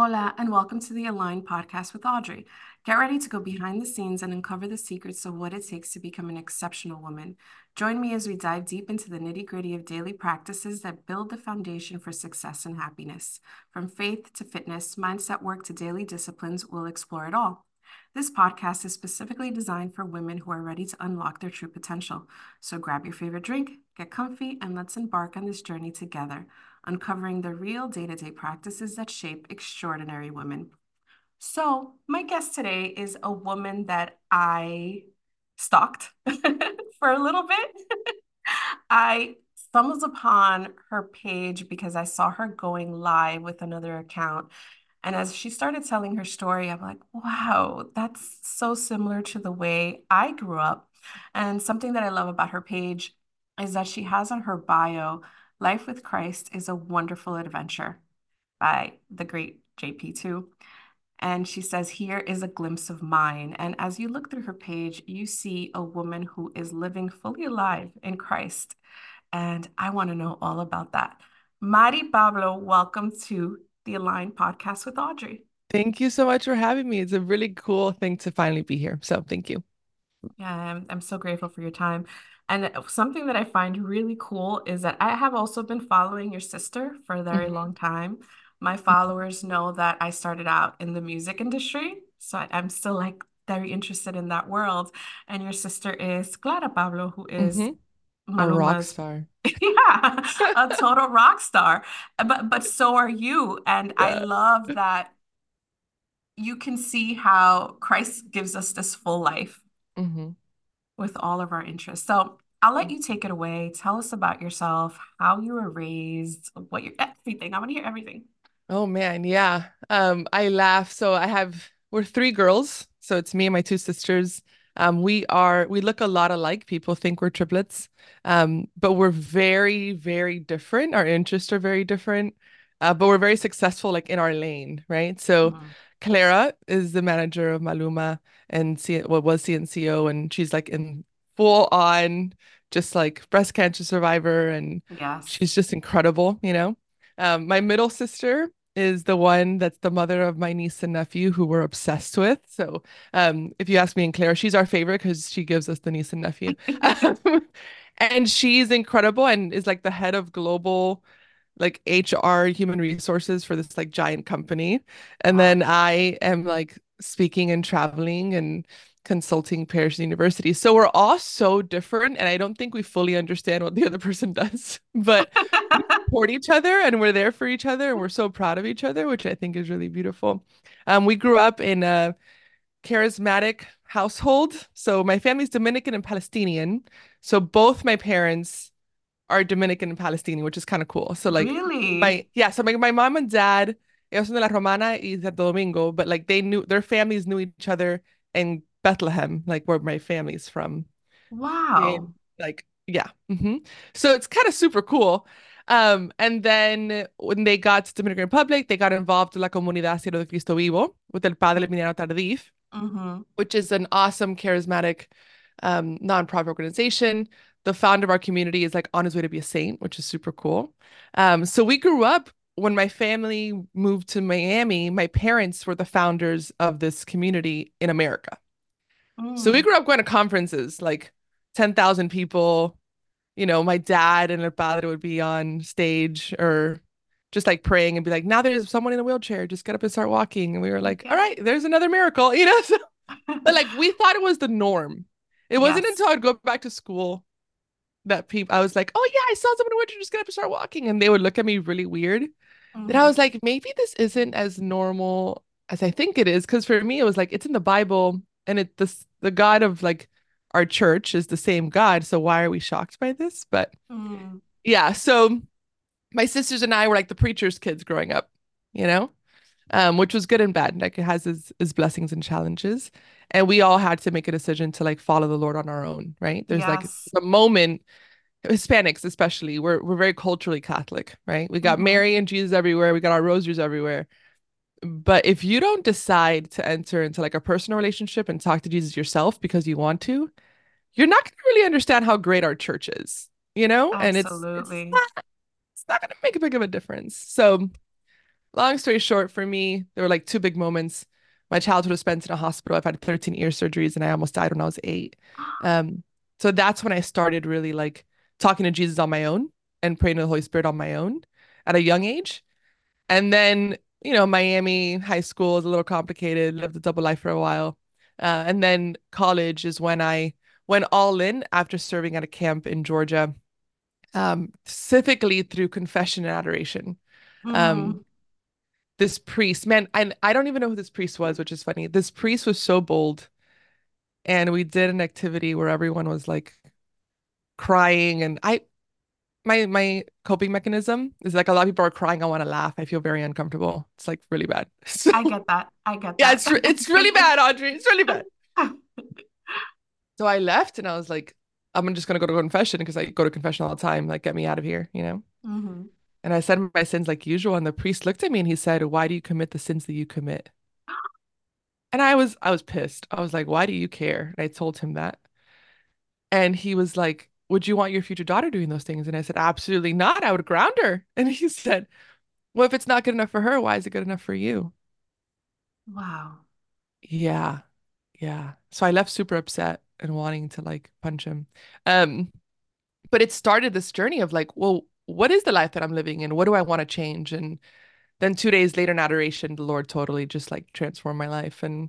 Hola, and welcome to the Align podcast with Audrey. Get ready to go behind the scenes and uncover the secrets of what it takes to become an exceptional woman. Join me as we dive deep into the nitty gritty of daily practices that build the foundation for success and happiness. From faith to fitness, mindset work to daily disciplines, we'll explore it all. This podcast is specifically designed for women who are ready to unlock their true potential. So grab your favorite drink, get comfy, and let's embark on this journey together uncovering the real day to day practices that shape extraordinary women. So, my guest today is a woman that I stalked for a little bit. I stumbled upon her page because I saw her going live with another account. And as she started telling her story, I'm like, wow, that's so similar to the way I grew up. And something that I love about her page is that she has on her bio Life with Christ is a Wonderful Adventure by the great JP2. And she says, Here is a glimpse of mine. And as you look through her page, you see a woman who is living fully alive in Christ. And I want to know all about that. Mari Pablo, welcome to the Align podcast with Audrey. Thank you so much for having me. It's a really cool thing to finally be here. So thank you. Yeah, I'm, I'm so grateful for your time. And something that I find really cool is that I have also been following your sister for a very mm-hmm. long time. My followers know that I started out in the music industry. So I, am still like very interested in that world. And your sister is Clara Pablo, who is mm-hmm. a rock star. yeah, a total rock star. But but so are you. And yeah. I love that you can see how Christ gives us this full life. Mm-hmm with all of our interests. So I'll let you take it away. Tell us about yourself, how you were raised, what you're everything. I want to hear everything. Oh man, yeah. Um, I laugh. So I have we're three girls. So it's me and my two sisters. Um, we are we look a lot alike. People think we're triplets. Um, but we're very, very different. Our interests are very different. Uh, but we're very successful like in our lane, right? So mm-hmm. Clara is the manager of Maluma and C- what was CNCO, and she's like in full on, just like breast cancer survivor, and yes. she's just incredible, you know. Um, my middle sister is the one that's the mother of my niece and nephew who we're obsessed with. So, um, if you ask me and Claire, she's our favorite because she gives us the niece and nephew. and she's incredible and is like the head of global like HR human resources for this like giant company. And then I am like speaking and traveling and consulting Paris university. So we're all so different and I don't think we fully understand what the other person does. But we support each other and we're there for each other and we're so proud of each other, which I think is really beautiful. Um, we grew up in a charismatic household. So my family's Dominican and Palestinian. So both my parents are Dominican and Palestinian, which is kind of cool. So like really? my yeah, so my, my mom and dad, ellos son de la Romana y Santo Domingo, but like they knew their families knew each other in Bethlehem, like where my family's from. Wow. And, like yeah. Mm-hmm. So it's kind of super cool. Um, and then when they got to Dominican Republic, they got involved in La Comunidad Siervo de Cristo Vivo with El Padre Emiliano Tardif, mm-hmm. which is an awesome, charismatic um, nonprofit organization the founder of our community is like on his way to be a saint, which is super cool. Um, so we grew up when my family moved to Miami, my parents were the founders of this community in America. Mm. So we mm. grew up going to conferences, like 10,000 people. You know, my dad and El father would be on stage or just like praying and be like, now there's someone in a wheelchair, just get up and start walking. And we were like, all right, there's another miracle, you know? So, but like we thought it was the norm. It wasn't yes. until I'd go back to school that people I was like, oh yeah, I saw someone in winter just get up and start walking, and they would look at me really weird. Mm-hmm. And I was like, maybe this isn't as normal as I think it is, because for me it was like it's in the Bible, and it this the God of like our church is the same God, so why are we shocked by this? But mm. yeah, so my sisters and I were like the preacher's kids growing up, you know, um, which was good and bad. Like it has its, its blessings and challenges and we all had to make a decision to like follow the lord on our own right there's yes. like a moment hispanics especially we're, we're very culturally catholic right we got mm-hmm. mary and jesus everywhere we got our rosaries everywhere but if you don't decide to enter into like a personal relationship and talk to jesus yourself because you want to you're not going to really understand how great our church is you know Absolutely. and it's it's not, it's not going to make a big of a difference so long story short, for me, there were like two big moments. My childhood was spent in a hospital. I've had 13 ear surgeries and I almost died when I was eight. Um, so that's when I started really like talking to Jesus on my own and praying to the Holy Spirit on my own at a young age. And then, you know, Miami high school is a little complicated, lived a double life for a while. Uh, and then college is when I went all in after serving at a camp in Georgia, um, specifically through confession and adoration. Um, Mm, this priest, man, I I don't even know who this priest was, which is funny. This priest was so bold, and we did an activity where everyone was like crying, and I my my coping mechanism is like a lot of people are crying. I want to laugh. I feel very uncomfortable. It's like really bad. So I get that. I get that. yeah, it's it's really bad, Audrey. It's really bad. So I left, and I was like, I'm just gonna go to confession because I go to confession all the time. Like, get me out of here, you know. hmm And I said my sins like usual, and the priest looked at me and he said, "Why do you commit the sins that you commit?" And I was I was pissed. I was like, "Why do you care?" And I told him that. And he was like, "Would you want your future daughter doing those things?" And I said, "Absolutely not. I would ground her." And he said, "Well, if it's not good enough for her, why is it good enough for you?" Wow. Yeah. Yeah. So I left super upset and wanting to like punch him. Um, but it started this journey of like, well, what is the life that I'm living in? What do I want to change? And then two days later in adoration, the Lord totally just like transformed my life. And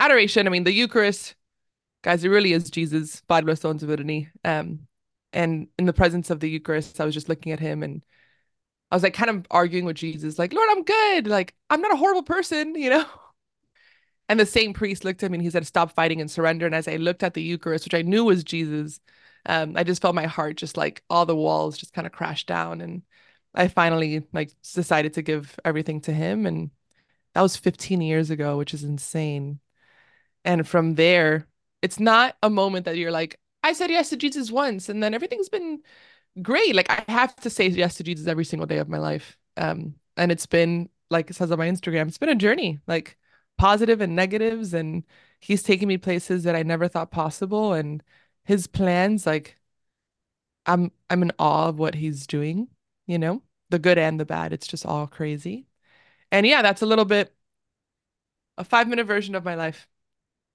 adoration, I mean, the Eucharist, guys, it really is Jesus, Padre Stones Divinity. Um, and in the presence of the Eucharist, I was just looking at him and I was like kind of arguing with Jesus, like, Lord, I'm good. Like, I'm not a horrible person, you know? And the same priest looked at me and he said, Stop fighting and surrender. And as I looked at the Eucharist, which I knew was Jesus, um, I just felt my heart just like all the walls just kind of crashed down. And I finally like decided to give everything to him. And that was 15 years ago, which is insane. And from there, it's not a moment that you're like, I said yes to Jesus once, and then everything's been great. Like I have to say yes to Jesus every single day of my life. Um, and it's been like it says on my Instagram, it's been a journey, like positive and negatives, and he's taken me places that I never thought possible. And his plans, like I'm I'm in awe of what he's doing, you know, the good and the bad. It's just all crazy. And yeah, that's a little bit a five minute version of my life.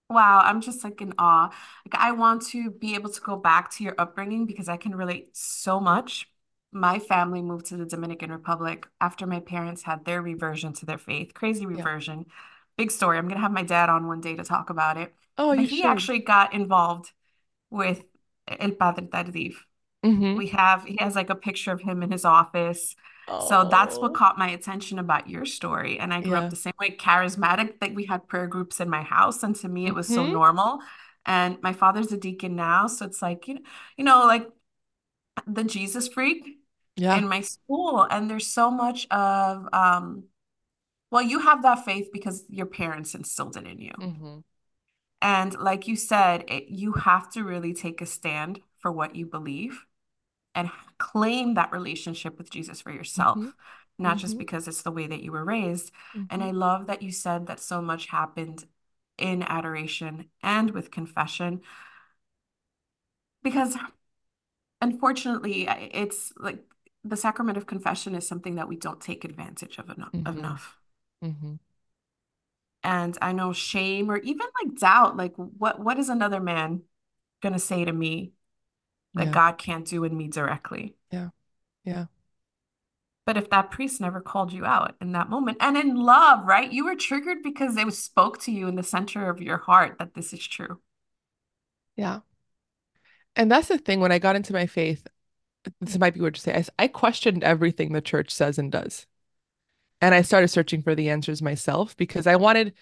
Wow, I'm just like in awe. Like I want to be able to go back to your upbringing because I can relate so much. My family moved to the Dominican Republic after my parents had their reversion to their faith. Crazy Yeah. reversion. Big story. I'm gonna have my dad on one day to talk about it. Oh, But you he should. actually got involved with El Padre Tardif. Mm-hmm. We have, he has like a picture of him in his office. So that's what Oh, caught my attention about your story. And I grew up the same way, charismatic, that we had prayer groups in my house. And to me, it was so Mm-hmm. normal. And my father's a deacon now. So it's like, you know, you know, like the Jesus freak Yeah. in my school. And there's so much of, um, well, you have that faith because your parents instilled it in you. Mm-hmm. And like you said, it, you have to really take a stand for what you believe and claim that relationship with Jesus for Mm-hmm. yourself, not just Mm-hmm. because it's the way that you were raised. And Mm-hmm. I love that you said that so much happened in adoration and with confession, because unfortunately, it's like the sacrament of confession is something that we don't take advantage of enough. And I know shame or even like doubt, like what what is another man gonna say to me that Yeah. God can't do in me directly? Yeah. Yeah. But if that priest never called you out in that moment and in love, right? You were triggered because they spoke to you in the center of your heart that this is true. Yeah. And that's the thing when I got into my faith, this might be weird to say, I questioned everything the church says and does. And I started searching for the answers myself because I wanted,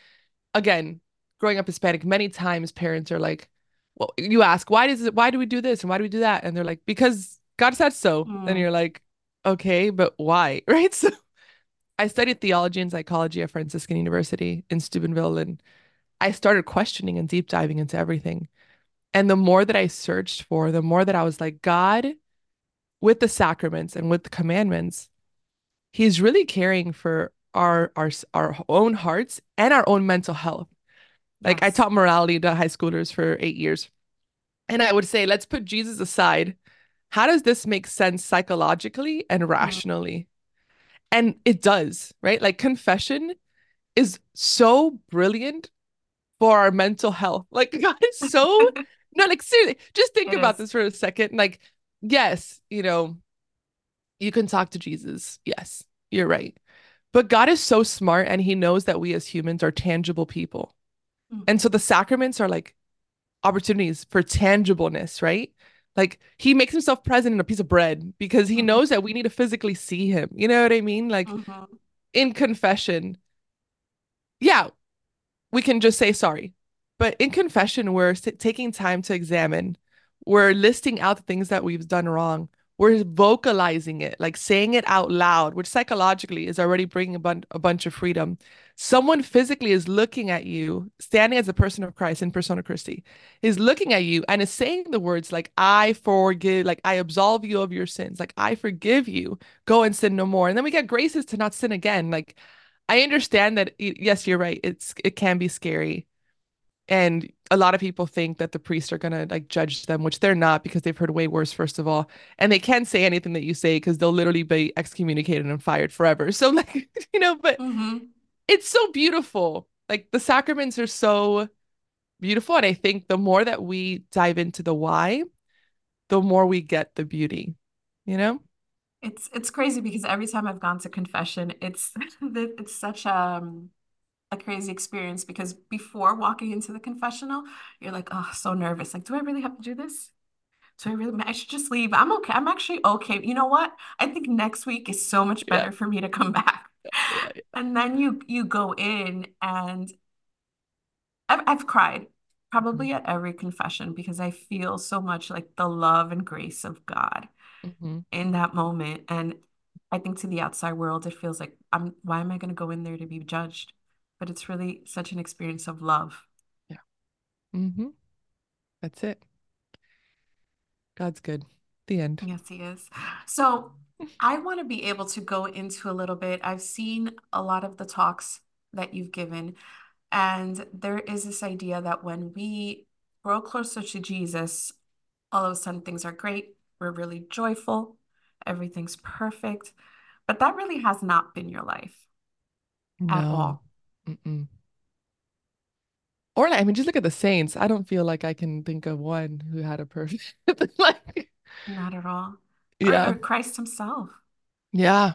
again, growing up Hispanic, many times parents are like, well, you ask, why does it, why do we do this and why do we do that? And they're like, because God said so. And Mm, you're like, okay, but why? Right? So I studied theology and psychology at Franciscan University in Steubenville, and I started questioning and deep diving into everything. And the more that I searched for, the more that I was like, God, with the sacraments and with the commandments, He's really caring for our our our own hearts and our own mental health. Like I taught morality to high schoolers for eight years, and I would say, let's put Jesus aside. How does this make sense psychologically and Mm, rationally? And it does, right? Like confession is so brilliant for our mental health. Like God is so no, like seriously, just think about is. this for a second. Like, yes, you know, you can talk to Jesus. Yes, you're right. But God is so smart and he knows that we as humans are tangible people. Mm-hmm. And so the sacraments are like opportunities for tangibleness, right? Like he makes himself present in a piece of bread because he mm-hmm. knows that we need to physically see him. You know what I mean? Like mm-hmm. in confession, yeah, we can just say sorry. But in confession, we're taking time to examine. We're listing out the things that we've done wrong. We're vocalizing it, like saying it out loud, which psychologically is already bringing a, bun- a bunch of freedom. Someone physically is looking at you, standing as a person of Christ in persona Christi, is looking at you and is saying the words like, I forgive, like, I absolve you of your sins, like, I forgive you, go and sin no more. And then we get graces to not sin again. Like, I understand that yes, you're right. It's it can be scary. And a lot of people think that the priests are gonna like judge them, which they're not because they've heard way worse, first of all. And they can't say anything that you say because they'll literally be excommunicated and fired forever. So like, you know, but mm-hmm. it's so beautiful. Like the sacraments are so beautiful. And I think the more that we dive into the why, the more we get the beauty, you know? It's it's crazy because every time I've gone to confession, it's it's such a um, a crazy experience because before walking into the confessional, you're like, oh, so nervous. Like, do I really have to do this? Do I really? I should just leave. I'm okay. I'm actually okay. You know what? I think next week is so much better yeah. for me to come back. Yeah, yeah, and then you you go in and I've I've cried probably mm-hmm. at every confession because I feel so much like the love and grace of God mm-hmm. in that moment. And I think to the outside world, it feels like I'm why am I going to go in there to be judged? But it's really such an experience of love. Yeah. Mm-hmm. That's it. God's good. The end. Yes, he is. So I want to be able to go into a little bit. I've seen a lot of the talks that you've given, and there is this idea that when we grow closer to Jesus, all of a sudden things are great. We're really joyful. Everything's perfect. But that really has not been your life no. at all. Mm-mm. Or I mean, just look at the saints. I don't feel like I can think of one who had a perfect like. Not at all. Yeah. Or, or Christ Himself. Yeah,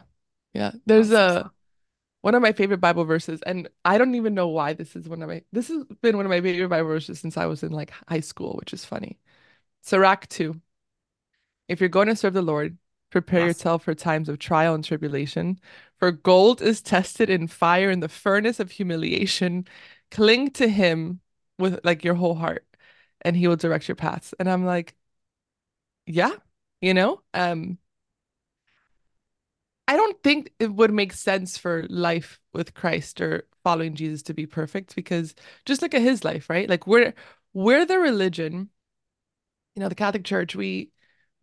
yeah. There's Christ a himself. one of my favorite Bible verses, and I don't even know why this is one of my. This has been one of my favorite Bible verses since I was in like high school, which is funny. Sirach two. If you're going to serve the Lord, prepare yourself for times of trial and tribulation. For gold is tested in fire in the furnace of humiliation. Cling to him with like your whole heart, and he will direct your paths. And I'm like, yeah, you know? Um, I don't think it would make sense for life with Christ or following Jesus to be perfect because just look at his life, right? Like we're we're the religion, you know, the Catholic Church, we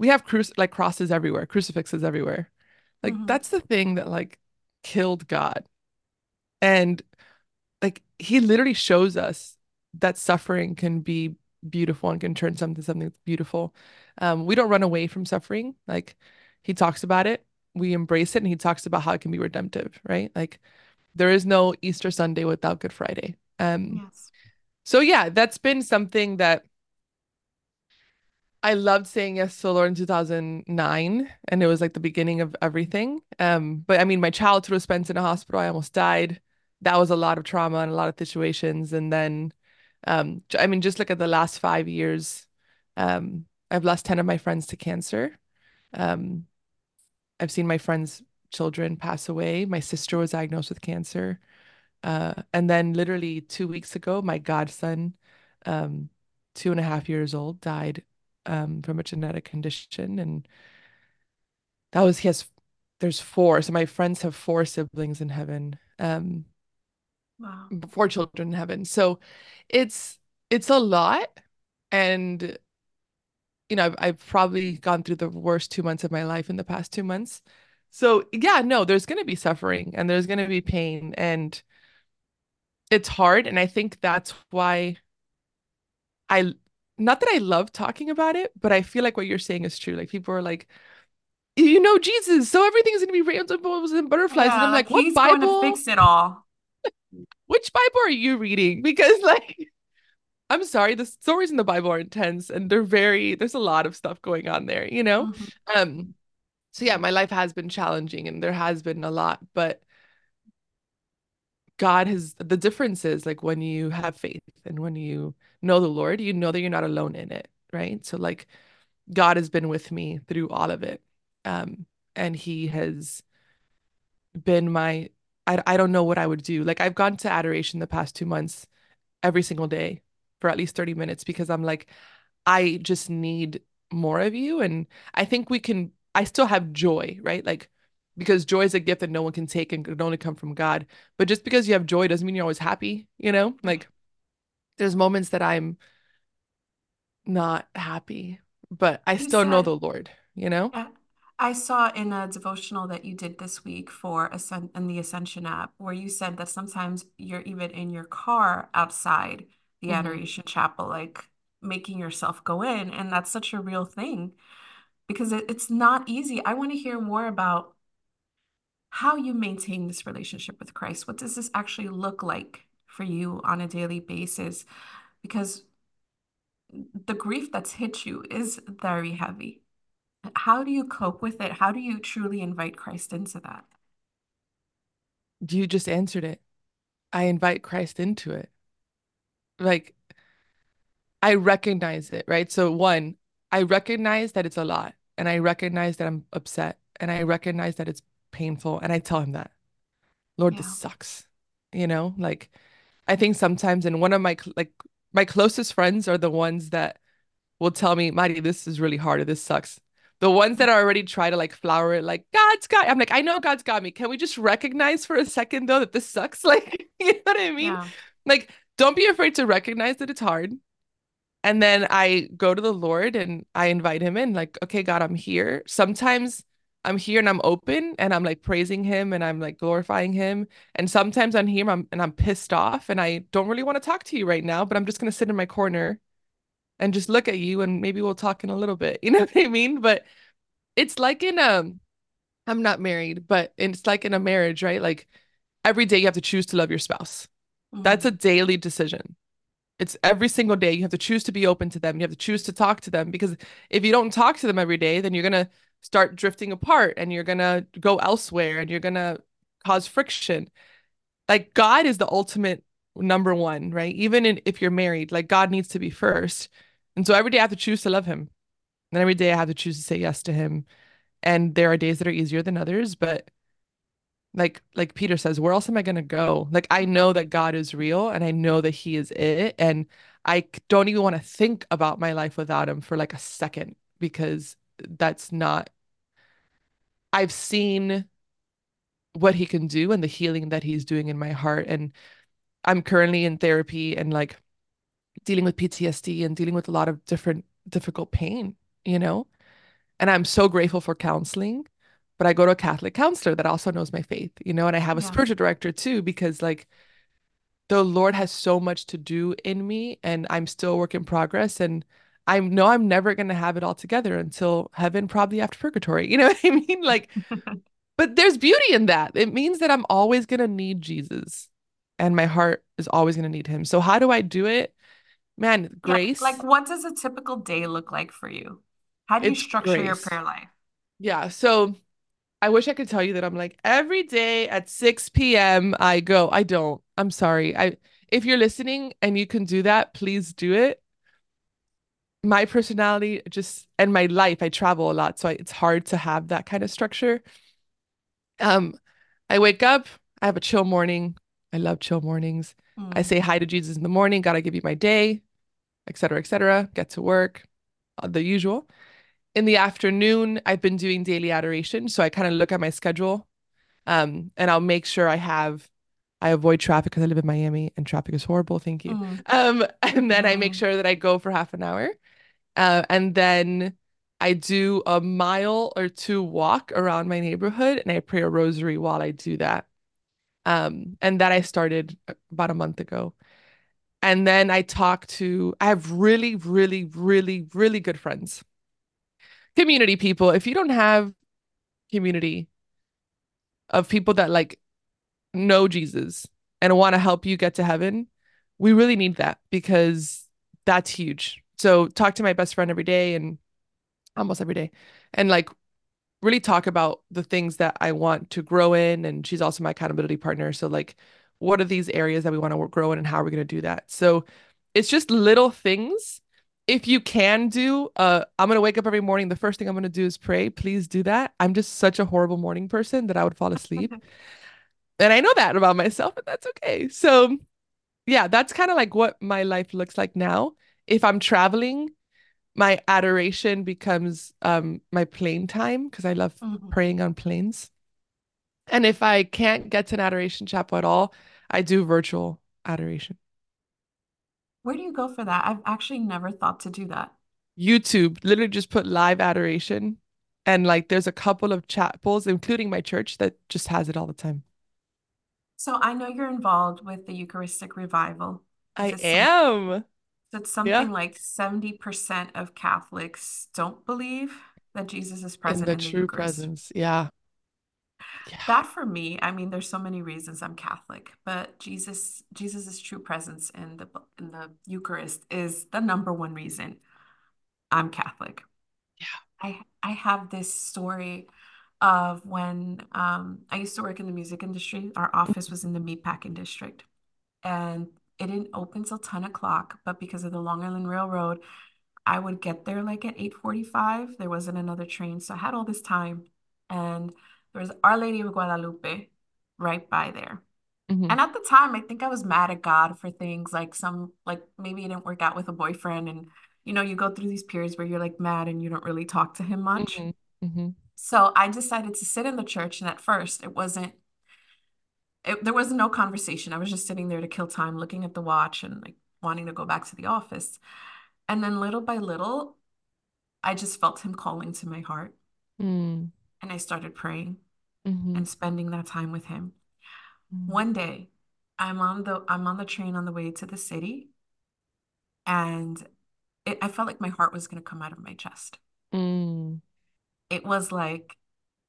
we have cru- like crosses everywhere, crucifixes everywhere. Like mm-hmm. that's the thing that like killed God. And like he literally shows us that suffering can be beautiful and can turn something something beautiful. Um, we don't run away from suffering. Like he talks about it, we embrace it, and he talks about how it can be redemptive, right? Like there is no Easter Sunday without Good Friday. Um, yes. So yeah, that's been something that I loved saying yes to the Lord in 2009, and it was like the beginning of everything. Um, but I mean, my childhood was spent in a hospital. I almost died. That was a lot of trauma and a lot of situations. And then, um, I mean, just look at the last five years. Um, I've lost 10 of my friends to cancer. Um, I've seen my friends' children pass away. My sister was diagnosed with cancer. Uh, and then literally two weeks ago, my godson, um, two and a half years old, died um, from a genetic condition. And that was, he has, there's four. So my friends have four siblings in heaven. Um, wow. Four children in heaven. So it's, it's a lot. And, you know, I've, I've probably gone through the worst two months of my life in the past two months. So yeah, no, there's going to be suffering and there's going to be pain and it's hard. And I think that's why I not that I love talking about it, but I feel like what you're saying is true. Like people are like, you know Jesus, so everything's gonna be rainbows and butterflies. Yeah, and I'm like like, what he's Bible? going to fix it all. Which Bible are you reading? Because like I'm sorry, the stories in the Bible are intense and they're very there's a lot of stuff going on there, you know? Mm-hmm. Um so yeah, my life has been challenging and there has been a lot, but God has the difference is like when you have faith and when you know the Lord, you know that you're not alone in it, right? So like God has been with me through all of it. Um, and he has been my I I don't know what I would do. Like I've gone to adoration the past 2 months every single day for at least 30 minutes because I'm like I just need more of you and I think we can I still have joy, right? Like because joy is a gift that no one can take and can only come from God. But just because you have joy doesn't mean you're always happy, you know? Like there's moments that I'm not happy, but I you still said, know the Lord, you know? Yeah. I saw in a devotional that you did this week for Ascend in the Ascension app where you said that sometimes you're even in your car outside the mm-hmm. Adoration Chapel, like making yourself go in. And that's such a real thing because it, it's not easy. I want to hear more about how you maintain this relationship with Christ. What does this actually look like for you on a daily basis? Because the grief that's hit you is very heavy. How do you cope with it? How do you truly invite Christ into that? You just answered it. I invite Christ into it. Like, I recognize it, right? So, one, I recognize that it's a lot, and I recognize that I'm upset, and I recognize that it's painful, and I tell him that, Lord, yeah. this sucks. You know, like, I think sometimes, and one of my like my closest friends are the ones that will tell me, Mari, this is really hard or this sucks. The ones that are already try to like flower it, like God's got. I'm like, I know God's got me. Can we just recognize for a second though that this sucks? Like, you know what I mean? Yeah. Like, don't be afraid to recognize that it's hard. And then I go to the Lord and I invite him in, like, okay, God, I'm here. Sometimes I'm here and I'm open and I'm like praising him and I'm like glorifying him. And sometimes I'm here and I'm, and I'm pissed off and I don't really want to talk to you right now, but I'm just going to sit in my corner and just look at you and maybe we'll talk in a little bit. You know what I mean? But it's like in a um, I'm not married, but it's like in a marriage, right? Like every day you have to choose to love your spouse. Mm-hmm. That's a daily decision. It's every single day you have to choose to be open to them. You have to choose to talk to them because if you don't talk to them every day, then you're going to start drifting apart and you're going to go elsewhere and you're going to cause friction. Like God is the ultimate number one, right? Even in, if you're married, like God needs to be first. And so every day I have to choose to love him. And every day I have to choose to say yes to him. And there are days that are easier than others, but like like Peter says, where else am I going to go? Like I know that God is real and I know that he is it and I don't even want to think about my life without him for like a second because that's not I've seen what he can do and the healing that he's doing in my heart and I'm currently in therapy and like dealing with PTSD and dealing with a lot of different difficult pain, you know? And I'm so grateful for counseling, but I go to a Catholic counselor that also knows my faith, you know, and I have a yeah. spiritual director too because like the Lord has so much to do in me and I'm still a work in progress and I know I'm never going to have it all together until heaven probably after purgatory. You know what I mean? Like but there's beauty in that. It means that I'm always going to need Jesus and my heart is always going to need him. So how do I do it? Man, grace. Yeah, like what does a typical day look like for you? How do you structure grace. your prayer life? Yeah. So I wish I could tell you that I'm like every day at 6 p.m. I go. I don't. I'm sorry. I if you're listening and you can do that, please do it. My personality just and my life, I travel a lot, so I, it's hard to have that kind of structure. Um, I wake up, I have a chill morning. I love chill mornings. Mm. I say hi to Jesus in the morning. God, I give you my day etc., etc. Get to work, uh, the usual. In the afternoon, I've been doing daily adoration, so I kind of look at my schedule, um, and I'll make sure I have. I avoid traffic because I live in Miami and traffic is horrible. Thank you. Mm. Um, and then mm. I make mm. sure that I go for half an hour, uh, and then I do a mile or two walk around my neighborhood, and I pray a rosary while I do that. Um, and that I started about a month ago. And then I talk to, I have really, really, really, really good friends. Community people. If you don't have community of people that like know Jesus and want to help you get to heaven, we really need that because that's huge. So talk to my best friend every day and almost every day and like really talk about the things that I want to grow in and she's also my accountability partner. So like what are these areas that we want to grow in and how are we going to do that? So it's just little things. If you can do, uh, I'm gonna wake up every morning. The first thing I'm gonna do is pray. Please do that. I'm just such a horrible morning person that I would fall asleep. and I know that about myself, but that's okay. So, yeah, that's kind of like what my life looks like now. If I'm traveling, my adoration becomes um my plane time because I love mm-hmm. praying on planes. And if I can't get to an adoration chapel at all, I do virtual adoration. Where do you go for that? I've actually never thought to do that. YouTube, literally just put live adoration. And like there's a couple of chapels, including my church, that just has it all the time. So I know you're involved with the Eucharistic revival. I am. It's something yeah. like 70% of Catholics don't believe that Jesus is present in the, in the true Eucharist. presence. Yeah. yeah. That for me, I mean, there's so many reasons I'm Catholic, but Jesus, Jesus's true presence in the in the Eucharist is the number one reason I'm Catholic. Yeah. I I have this story of when um, I used to work in the music industry. Our office was in the meatpacking district, and it didn't open till 10 o'clock. But because of the Long Island Railroad, I would get there like at 8:45. There wasn't another train, so I had all this time, and there was Our Lady of Guadalupe right by there. Mm-hmm. And at the time, I think I was mad at God for things like some, like maybe it didn't work out with a boyfriend. And, you know, you go through these periods where you're like mad and you don't really talk to him much. Mm-hmm. Mm-hmm. So I decided to sit in the church. And at first, it wasn't, it, there was no conversation. I was just sitting there to kill time, looking at the watch and like wanting to go back to the office. And then little by little, I just felt him calling to my heart. Mm. And I started praying mm-hmm. and spending that time with him. Mm. One day, I'm on the I'm on the train on the way to the city, and it, I felt like my heart was going to come out of my chest. Mm it was like,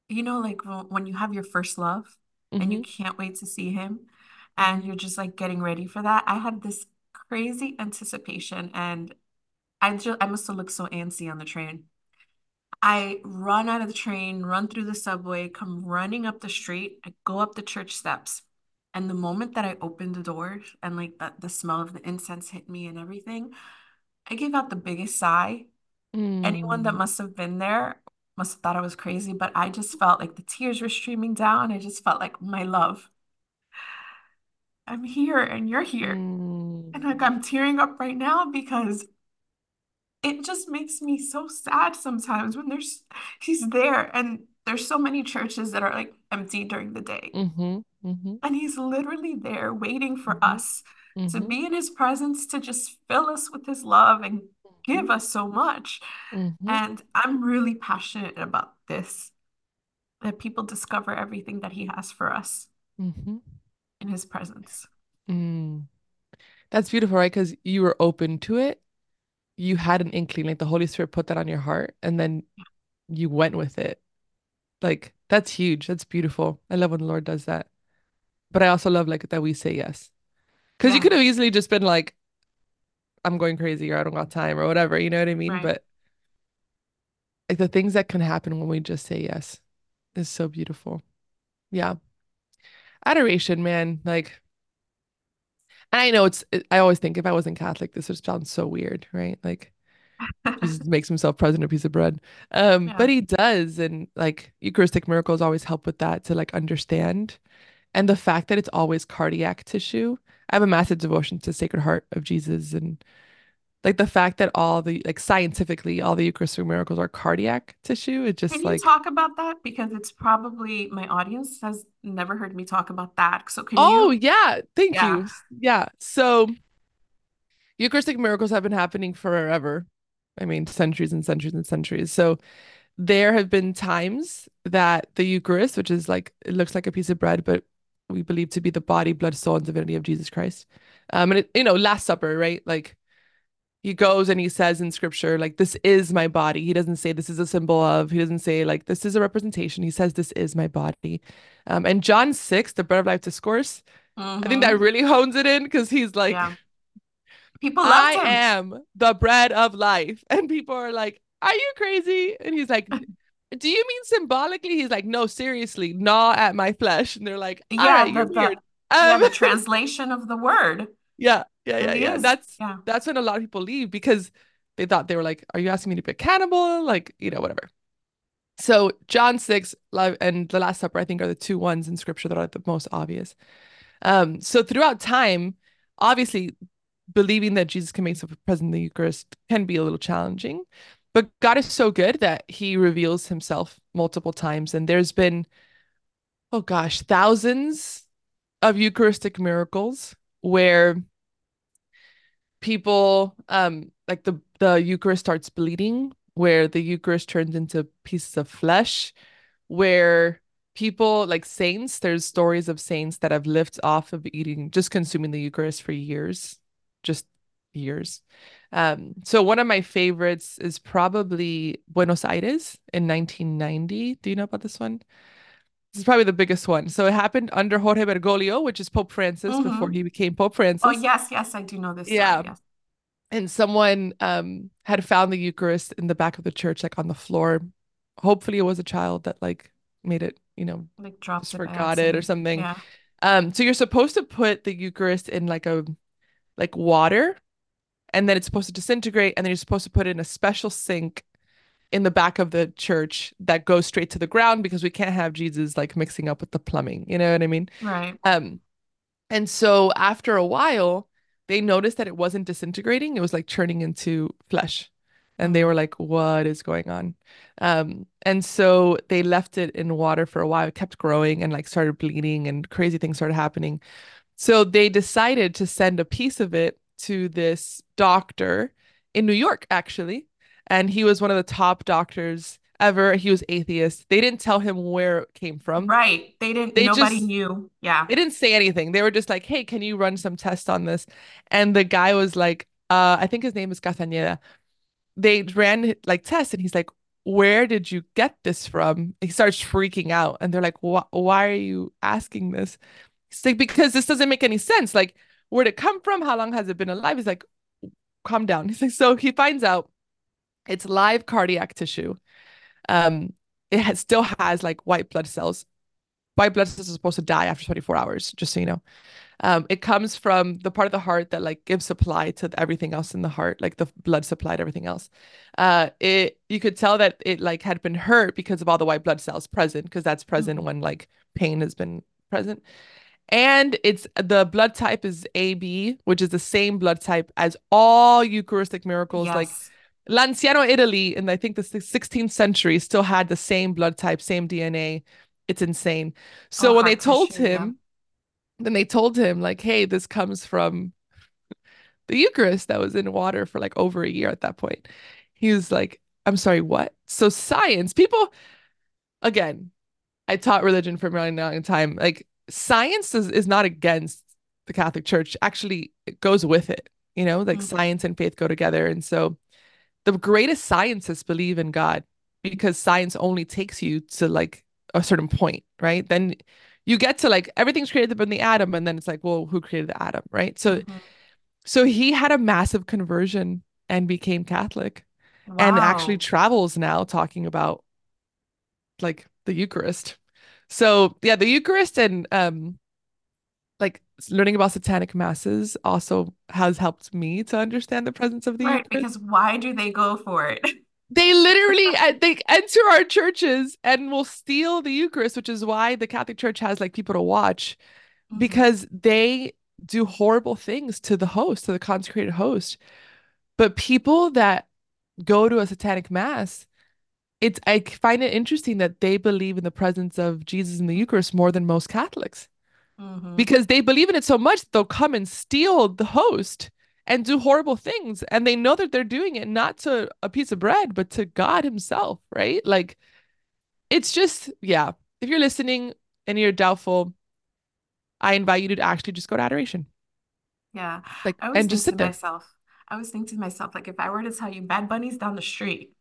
you know, like when you have your first love mm-hmm. and you mm-hmm. can't wait to see him and you're just like getting ready for that. I had this crazy anticipation and I just I must have looked so antsy on the train. I run out of the train, run through the subway, come running up the street. I go up the church steps. And the moment that I opened the door and like the, the smell of the incense hit me and everything, I gave out the biggest sigh. Mm. Anyone that mm. must have been there must have thought I was crazy, but I just felt like the tears were streaming down. I just felt like my love. I'm here and you're here. Mm. And like I'm tearing up right now because it just makes me so sad sometimes when there's he's there and there's so many churches that are like empty during the day. Mm-hmm, mm-hmm. And he's literally there waiting for mm-hmm, us to mm-hmm. be in his presence, to just fill us with his love and give us so much. Mm-hmm. And I'm really passionate about this that people discover everything that he has for us mm-hmm. in his presence. Mm. That's beautiful, right? Because you were open to it. You had an inkling, like the Holy Spirit put that on your heart, and then you went with it. Like, that's huge. That's beautiful. I love when the Lord does that. But I also love like that we say yes. Because yeah. you could have easily just been like, I'm going crazy or I don't got time or whatever, you know what I mean? Right. But like the things that can happen when we just say yes is so beautiful. Yeah. Adoration, man. Like, and I know it's, I always think if I wasn't Catholic, this would sound so weird, right? Like, Jesus makes himself present a piece of bread. Um, yeah. but he does. And like Eucharistic miracles always help with that to like understand. And the fact that it's always cardiac tissue I have a massive devotion to Sacred Heart of Jesus and like the fact that all the like scientifically all the Eucharistic miracles are cardiac tissue. It just like. Can like talk about that because it's probably my audience has never heard me talk about that. So can you oh, you? yeah, thank yeah. you. Yeah, so Eucharistic miracles have been happening forever. I mean, centuries and centuries and centuries. So there have been times that the Eucharist, which is like it looks like a piece of bread, but we believe to be the body, blood, soul, and divinity of Jesus Christ. Um, and it, you know, Last Supper, right? Like he goes and he says in scripture like this is my body he doesn't say this is a symbol of he doesn't say like this is a representation he says this is my body um, and john 6 the bread of life discourse mm-hmm. i think that mm-hmm. really hones it in because he's like yeah. people i him. am the bread of life and people are like are you crazy and he's like do you mean symbolically he's like no seriously gnaw at my flesh and they're like yeah, the, the, um, yeah the translation of the word yeah yeah, yeah, yeah. That's yeah. that's when a lot of people leave because they thought they were like, "Are you asking me to be a cannibal?" Like, you know, whatever. So John six and the Last Supper, I think, are the two ones in Scripture that are the most obvious. Um, so throughout time, obviously, believing that Jesus can make himself present in the Eucharist can be a little challenging, but God is so good that He reveals Himself multiple times, and there's been, oh gosh, thousands of Eucharistic miracles where people um like the the Eucharist starts bleeding, where the Eucharist turns into pieces of flesh, where people like saints, there's stories of saints that have lived off of eating, just consuming the Eucharist for years, just years. Um, so one of my favorites is probably Buenos Aires in 1990. Do you know about this one? This is probably the biggest one. So it happened under Jorge Bergoglio, which is Pope Francis mm-hmm. before he became Pope Francis. Oh yes, yes, I do know this. Yeah. Story, yes. And someone um had found the Eucharist in the back of the church, like on the floor. Hopefully it was a child that like made it, you know, like dropped just forgot it or something. Yeah. Um, so you're supposed to put the Eucharist in like a like water, and then it's supposed to disintegrate, and then you're supposed to put it in a special sink in the back of the church that goes straight to the ground because we can't have Jesus like mixing up with the plumbing. You know what I mean? Right. Um, and so after a while, they noticed that it wasn't disintegrating; it was like turning into flesh, and they were like, "What is going on?" Um, and so they left it in water for a while. It kept growing and like started bleeding, and crazy things started happening. So they decided to send a piece of it to this doctor in New York, actually and he was one of the top doctors ever. He was atheist. They didn't tell him where it came from. Right. They didn't they nobody just, knew. Yeah. They didn't say anything. They were just like, "Hey, can you run some tests on this?" And the guy was like, uh, I think his name is Castañeda. They ran like tests and he's like, "Where did you get this from?" He starts freaking out and they're like, "Why are you asking this?" He's like, "Because this doesn't make any sense. Like, where'd it come from? How long has it been alive?" He's like, "Calm down." He's like, so he finds out it's live cardiac tissue. Um, it has, still has like white blood cells. White blood cells are supposed to die after 24 hours, just so you know. Um, it comes from the part of the heart that like gives supply to everything else in the heart, like the blood supply to everything else. Uh, it you could tell that it like had been hurt because of all the white blood cells present, because that's present mm-hmm. when like pain has been present. And it's the blood type is AB, which is the same blood type as all Eucharistic miracles, yes. like Lanciano Italy in I think the 16th century still had the same blood type, same DNA. It's insane. So oh, when they told him, then they told him like, "Hey, this comes from the Eucharist that was in water for like over a year at that point." He was like, "I'm sorry, what?" So science, people, again, I taught religion for a really long time. Like science is, is not against the Catholic Church. Actually, it goes with it. You know, like mm-hmm. science and faith go together, and so the greatest scientists believe in God because science only takes you to like a certain point, right? Then you get to like everything's created from the atom, and then it's like, well, who created the atom, right? So, mm-hmm. so he had a massive conversion and became Catholic, wow. and actually travels now talking about like the Eucharist. So yeah, the Eucharist and um like learning about satanic masses also has helped me to understand the presence of the right, Because why do they go for it? They literally they enter our churches and will steal the Eucharist, which is why the Catholic Church has like people to watch mm-hmm. because they do horrible things to the host, to the consecrated host. But people that go to a satanic mass, it's I find it interesting that they believe in the presence of Jesus in the Eucharist more than most Catholics. Mm-hmm. because they believe in it so much they'll come and steal the host and do horrible things and they know that they're doing it not to a piece of bread but to God himself right? Like it's just yeah. If you're listening and you're doubtful I invite you to actually just go to adoration. Yeah. Like and just sit there. myself I was thinking to myself, like, if I were to tell you Bad Bunny's down the street,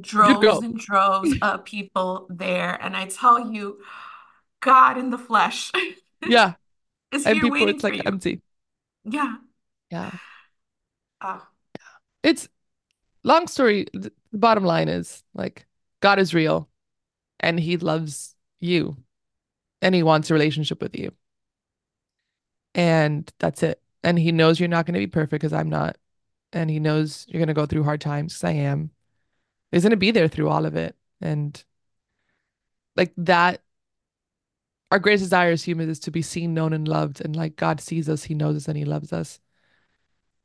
droves and droves of people there, and I tell you, God in the flesh. Yeah. is and people, it's like you. empty. Yeah. Yeah. Oh, It's long story. The bottom line is like God is real and he loves you and he wants a relationship with you. And that's it. And he knows you're not going to be perfect because I'm not. And he knows you're going to go through hard times because I am. He's going to be there through all of it. And like that, our greatest desire as humans is to be seen, known, and loved. And like God sees us, he knows us, and he loves us.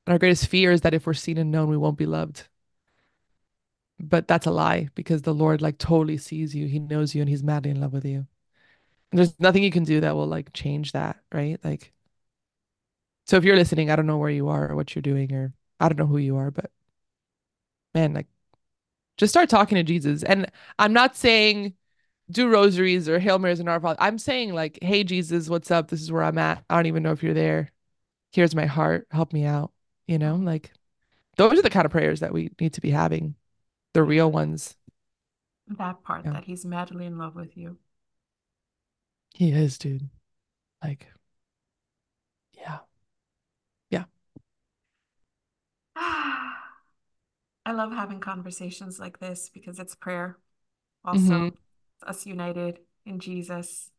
And our greatest fear is that if we're seen and known, we won't be loved. But that's a lie because the Lord like totally sees you. He knows you and he's madly in love with you. And there's nothing you can do that will like change that, right? Like, so if you're listening, I don't know where you are or what you're doing, or I don't know who you are, but man, like, just start talking to Jesus. And I'm not saying do rosaries or Hail Marys and Our Father. I'm saying like, hey Jesus, what's up? This is where I'm at. I don't even know if you're there. Here's my heart. Help me out. You know, like those are the kind of prayers that we need to be having, the real ones. that part Yeah. that he's madly in love with you. He is, dude. Like, yeah. I love having conversations like this because it's prayer. Also, Mhm. us united in Jesus.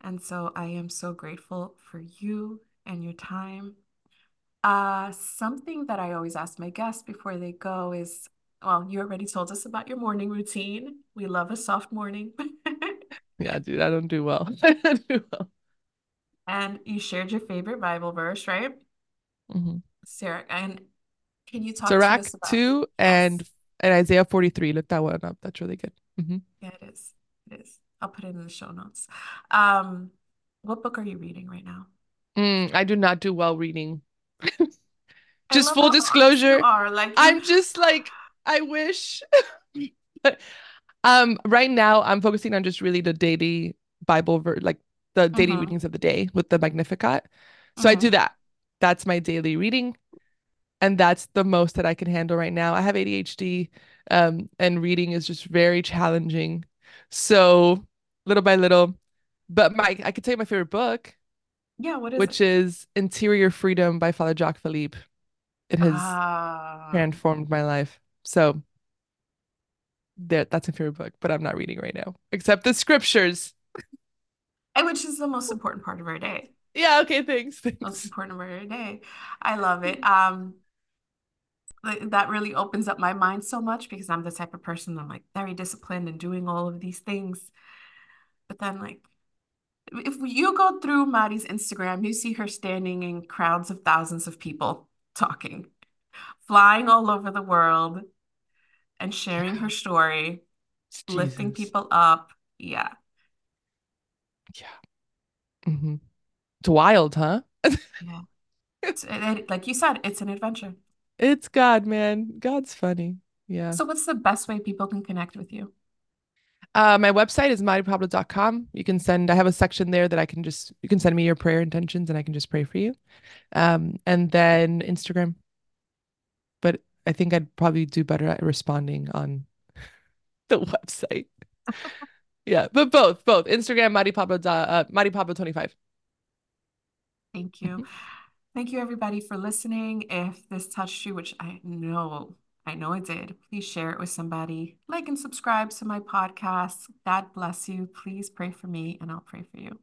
And so I am so grateful for you and your time. Uh, something that I always ask my guests before they go is, well, you already told us about your morning routine. We love a soft morning. Yeah, dude, I don't do well. I don't do well. And you shared your favorite Bible verse, right? Mhm. Sarah, and can you talk to Sirach us about, 2 yes, and and Isaiah 43. Look that one up. That's really good. hmm yeah, it is. It is. I'll put it in the show notes. Um, what book are you reading right now? Mm, I do not do well reading. Just full how honest you disclosure, are. Like I'm just like, I wish. But um, right now I'm focusing on just really the daily Bible ver like the daily hmm readings of the day with the Magnificat. So I do hmm that. That's my daily reading. And that's the most that I can handle right now. I have ADHD, um, and reading is just very challenging. So little by little, but my I could tell you my favorite book, Yeah, what is it? which is Interior Freedom by Father Jacques Philippe. It has Ah, transformed my life. So there, that's my favorite book, but I'm not reading right now, except the scriptures. and which is the most important part of our day. Yeah, okay, thanks. Most important part of our day. I love it. Um, that really opens up my mind so much because I'm the type of person I'm like very disciplined and doing all of these things. But then like if you go through Mari's Instagram, you see her standing in crowds of thousands of people talking, flying all over the world and sharing her story, It's lifting people up. Yeah. Yeah. hmm It's wild, huh? Yeah. It's, it, it- like you said, it's an adventure. It's God, man. God's funny. Yeah. So what's the best way people can connect with you? Uh, my website is maripablo.com. You can send, I have a section there that I can just, you can send me your prayer intentions and I can just pray for you. Um, and then Instagram. But I think I'd probably do better at responding on the website. Yeah, but both, both. Instagram, Maripablo, uh, Maripablo25. Thank you. Thank you, everybody, for listening. If this touched you, which I know, I know it did, please share it with somebody. Like and subscribe to my podcast. God bless you. Please pray for me, and I'll pray for you.